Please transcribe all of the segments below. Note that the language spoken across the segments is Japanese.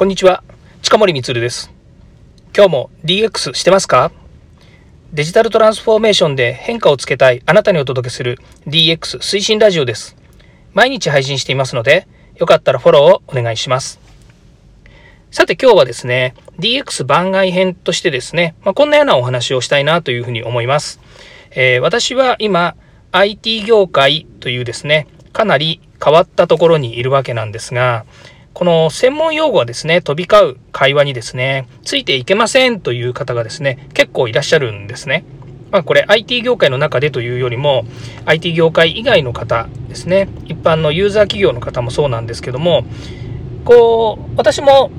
こんにちは。近森光です。今日も DX してますか？デジタルトランスフォーメーションで変化をつけたいあなたにお届けする DX 推進ラジオです。毎日配信していますので、よかったらフォローをお願いします。さて今日はですね、DX 番外編としてですね、まあ、こんなようなお話をしたいなというふうに思います。えー、私は今、IT 業界というですね、かなり変わったところにいるわけなんですが、この専門用語はですね、飛び交う会話にですね、ついていけませんという方がですね、結構いらっしゃるんですね。まあこれ IT 業界の中でというよりも IT 業界以外の方ですね、一般のユーザー企業の方もそうなんですけども、こう、私も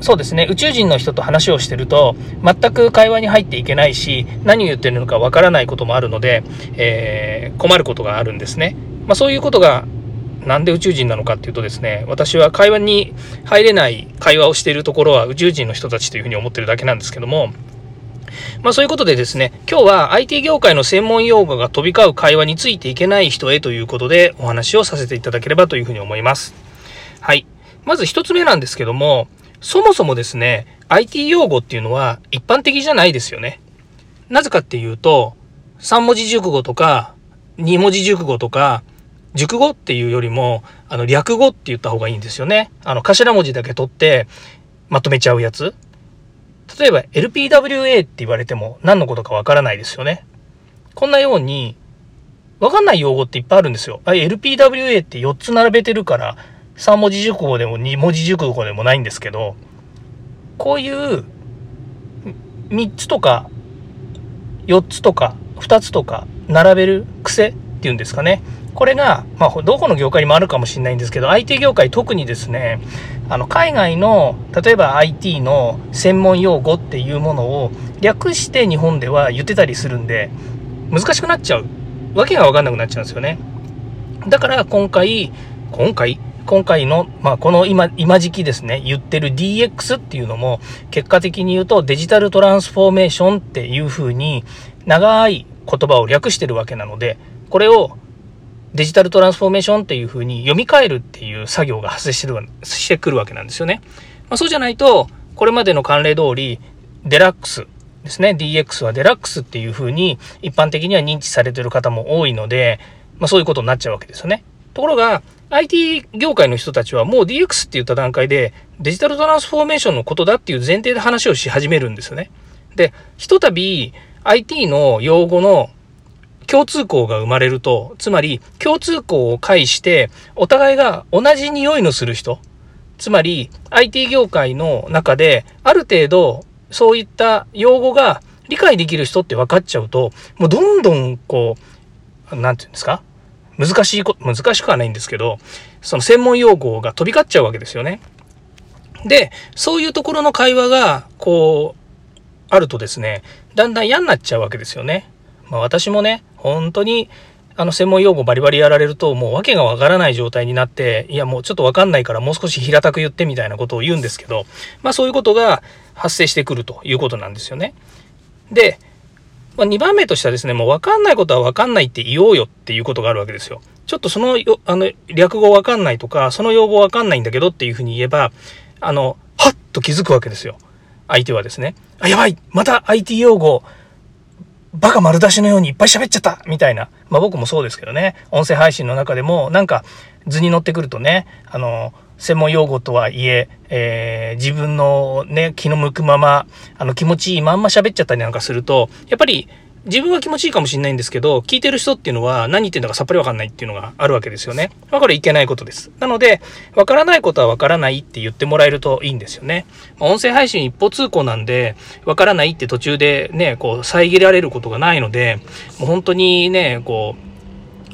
そうですね、宇宙人の人と話をしてると、全く会話に入っていけないし、何を言ってるのかわからないこともあるので、えー、困ることがあるんですね。まあ、そういうことがなんで宇宙人なのかっていうとですね、私は会話に入れない会話をしているところは宇宙人の人たちというふうに思ってるだけなんですけども、まあそういうことでですね、今日は IT 業界の専門用語が飛び交う会話についていけない人へということでお話をさせていただければというふうに思います。はい。まず一つ目なんですけども、そもそもですね、IT 用語っていうのは一般的じゃないですよね。なぜかっていうと、3文字熟語とか、2文字熟語とか、熟語っていうよりも、あの、略語って言った方がいいんですよね。あの、頭文字だけ取って、まとめちゃうやつ。例えば、LPWA って言われても何のことかわからないですよね。こんなように、わかんない用語っていっぱいあるんですよ。LPWA って4つ並べてるから、3文字熟語でも2文字熟語でもないんですけど、こういう3つとか4つとか2つとか並べる癖っていうんですかね。これが、まあ、どこの業界にもあるかもしれないんですけど、IT 業界特にですね、あの、海外の、例えば IT の専門用語っていうものを略して日本では言ってたりするんで、難しくなっちゃう。わけがわかんなくなっちゃうんですよね。だから今回、今回今回の、まあ、この今、今時期ですね、言ってる DX っていうのも、結果的に言うとデジタルトランスフォーメーションっていう風に、長い言葉を略してるわけなので、これをデジタルトランスフォーメーションっていう風に読み替えるっていう作業が発生してるしてくるわけなんですよね。まあ、そうじゃないと、これまでの慣例通り、デラックスですね、DX はデラックスっていう風に一般的には認知されてる方も多いので、まあ、そういうことになっちゃうわけですよね。ところが、IT 業界の人たちはもう DX って言った段階でデジタルトランスフォーメーションのことだっていう前提で話をし始めるんですよね。で、ひとたび IT の用語の共通項が生まれると、つまり共通項を介して、お互いが同じ匂いのする人、つまり IT 業界の中である程度そういった用語が理解できる人って分かっちゃうと、もうどんどんこう、なんて言うんですか？難しいこ、難しくはないんですけど、その専門用語が飛び交っちゃうわけですよね。で、そういうところの会話が、こう、あるとですね、だんだん嫌になっちゃうわけですよね。まあ、私もね、本当に、あの、専門用語バリバリやられると、もう訳がわからない状態になって、いや、もうちょっとわかんないからもう少し平たく言ってみたいなことを言うんですけど、まあそういうことが発生してくるということなんですよね。で、まあ、2番目としてはですね、もうわかんないことはわかんないって言おうよっていうことがあるわけですよ。ちょっとその、あの、略語わかんないとか、その用語わかんないんだけどっていうふうに言えば、あの、はっと気づくわけですよ。相手はですね。あ、やばいまた IT 用語バカ丸出しのようにいっぱい喋っちゃったみたいな。まあ僕もそうですけどね。音声配信の中でもなんか図に乗ってくるとね、あの、専門用語とはいえ、えー、自分のね、気の向くまま、あの気持ちいいまんま喋っちゃったりなんかすると、やっぱり自分は気持ちいいかもしれないんですけど、聞いてる人っていうのは何言ってんだかさっぱりわかんないっていうのがあるわけですよね。まあ、これいけないことです。なので、わからないことはわからないって言ってもらえるといいんですよね。まあ、音声配信一方通行なんで、わからないって途中でね、こう遮られることがないので、もう本当にね、こう、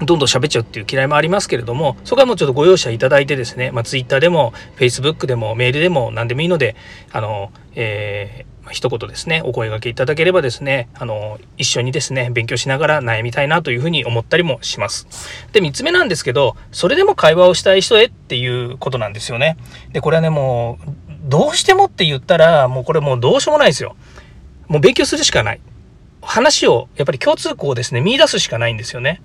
どんどん喋っちゃうっていう嫌いもありますけれども、そこはもうちょっとご容赦いただいてですね、まあ、Twitter でも Facebook でもメールでも何でもいいので、あの、えー、一言ですね、お声がけいただければですね、あの、一緒にですね、勉強しながら悩みたいなというふうに思ったりもします。で、三つ目なんですけど、それでも会話をしたい人へっていうことなんですよね。で、これはね、もう、どうしてもって言ったら、もうこれもうどうしようもないですよ。もう勉強するしかない。話を、やっぱり共通項をですね、見出すしかないんですよね。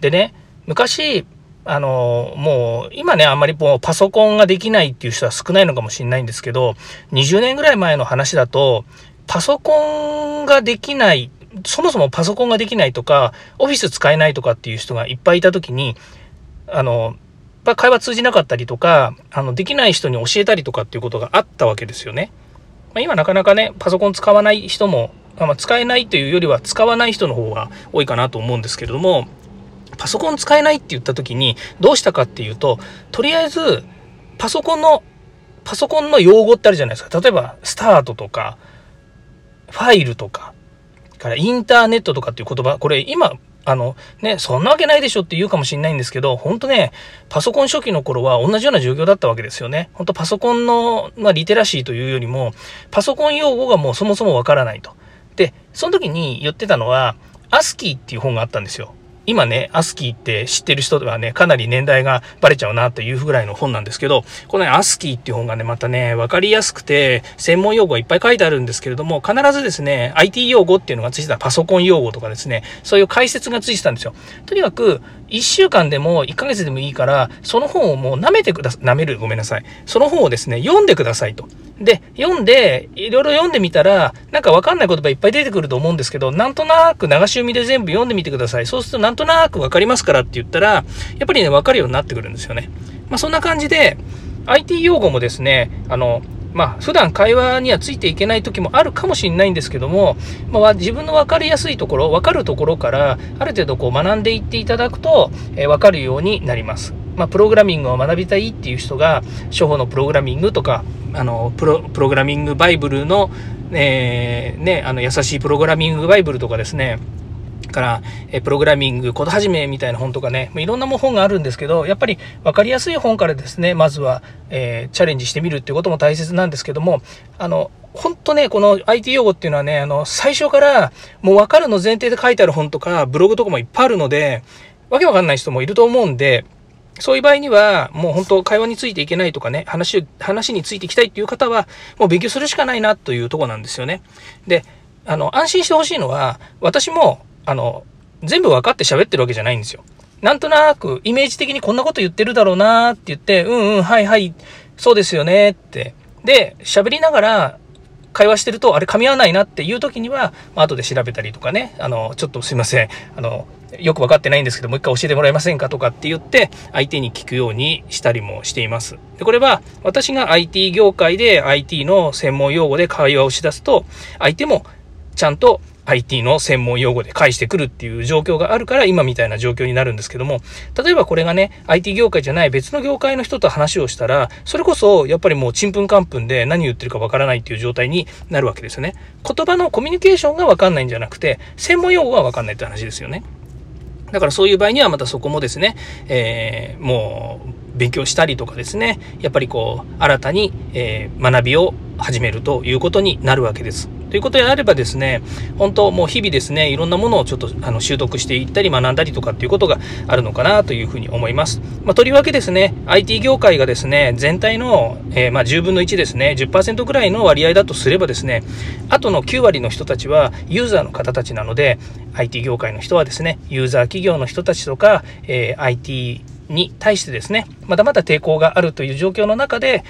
でね、昔、あの、もう、今ね、あんまりもうパソコンができないっていう人は少ないのかもしれないんですけど、20年ぐらい前の話だと、パソコンができない、そもそもパソコンができないとか、オフィス使えないとかっていう人がいっぱいいた時に、あの、会話通じなかったりとか、あの、できない人に教えたりとかっていうことがあったわけですよね。まあ、今なかなかね、パソコン使わない人も、まあ、使えないというよりは使わない人の方が多いかなと思うんですけれども、パソコン使えないって言った時にどうしたかっていうと、とりあえずパソコンの、パソコンの用語ってあるじゃないですか。例えば、スタートとか、ファイルとか、からインターネットとかっていう言葉、これ今、あの、ね、そんなわけないでしょって言うかもしれないんですけど、本当ね、パソコン初期の頃は同じような状況だったわけですよね。本当パソコンの、まあ、リテラシーというよりも、パソコン用語がもうそもそもわからないと。で、その時に言ってたのは、アスキーっていう本があったんですよ。今ね、アスキーって知ってる人ではね、かなり年代がバレちゃうなというぐらいの本なんですけど、このね、アスキーっていう本がね、またね、わかりやすくて、専門用語がいっぱい書いてあるんですけれども、必ずですね、IT 用語っていうのがついてたパソコン用語とかですね、そういう解説がついてたんですよ。とにかく、1週間でも1ヶ月でもいいから、その本をもう舐めてくださ。舐める、ごめんなさい。その本をですね、読んでくださいと。で、読んで、いろいろ読んでみたら、なんかわかんない言葉いっぱい出てくると思うんですけど、なんとなく流し読みで全部読んでみてください。そうするとなんとなくわかりますからって言ったら、やっぱりね、わかるようになってくるんですよね。まあそんな感じで、IT 用語もですね、あの、まあ、普段会話にはついていけない時もあるかもしれないんですけども、まあ、自分の分かりやすいところ、分かるところから、ある程度こう学んでいっていただくと、えー、分かるようになります。まあ、プログラミングを学びたいっていう人が、初歩のプログラミングとか、あのプロプログラミングバイブルの、えー、ね、あの優しいプログラミングバイブルとかですね、から、えプログラミング、コード始めみたいな本とかね、いろんなも本があるんですけど、やっぱり分かりやすい本からですね、まずは、えー、チャレンジしてみるっていうことも大切なんですけども、あの、本当ね、この IT 用語っていうのはね、あの、最初からもう分かるの前提で書いてある本とか、ブログとかもいっぱいあるので、わけわかんない人もいると思うんで、そういう場合には、もう本当会話についていけないとかね、話、話についていきたいっていう方は、もう勉強するしかないなというとこなんですよね。で、あの、安心してほしいのは、私も、あの、全部分かって喋ってるわけじゃないんですよ。なんとなく、イメージ的にこんなこと言ってるだろうなって言って、うんうん、はいはい、そうですよねって。で、喋りながら、会話してると、あれ噛み合わないなっていう時には、まあ、後で調べたりとかね、あの、ちょっとすいません、あの、よく分かってないんですけど、もう一回教えてもらえませんかとかって言って、相手に聞くようにしたりもしています。で、これは、私が IT 業界で IT の専門用語で会話をしだすと、相手もちゃんと IT の専門用語で返してくるっていう状況があるから今みたいな状況になるんですけども、例えばこれがね、IT 業界じゃない別の業界の人と話をしたら、それこそやっぱりもうちんぷんかんぷんで何言ってるかわからないっていう状態になるわけですよね。言葉のコミュニケーションがわかんないんじゃなくて、専門用語がわかんないって話ですよね。だからそういう場合にはまたそこもですね、えー、もう勉強したりとかですね、やっぱりこう、新たに、えー、学びを始めるということになるわけです。ということであればですね、本当もう日々ですね、いろんなものをちょっとあの習得していったり学んだりとかっていうことがあるのかなというふうに思います。まあ、とりわけですね、IT 業界がですね、全体の、えー、まあ10分の1ですね、10%ぐらいの割合だとすればですね、あとの9割の人たちはユーザーの方たちなので、IT 業界の人はですね、ユーザー企業の人たちとか、えー、IT に対してですね、まだまだ抵抗があるという状況の中で、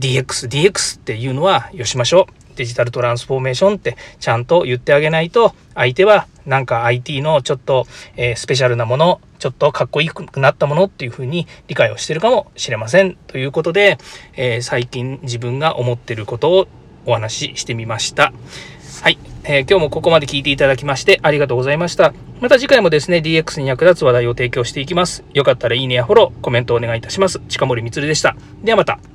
DX、DX っていうのはよしましょう。デジタルトランスフォーメーションってちゃんと言ってあげないと、相手はなんか IT のちょっと、え、スペシャルなもの、ちょっとかっこよくなったものっていうふうに理解をしてるかもしれません。ということで、え、最近自分が思ってることをお話ししてみました。はい、えー、今日もここまで聞いていただきましてありがとうございました。また次回もですね、DX に役立つ話題を提供していきます。よかったらいいねやフォロー、コメントお願いいたします。近森光でした。ではまた。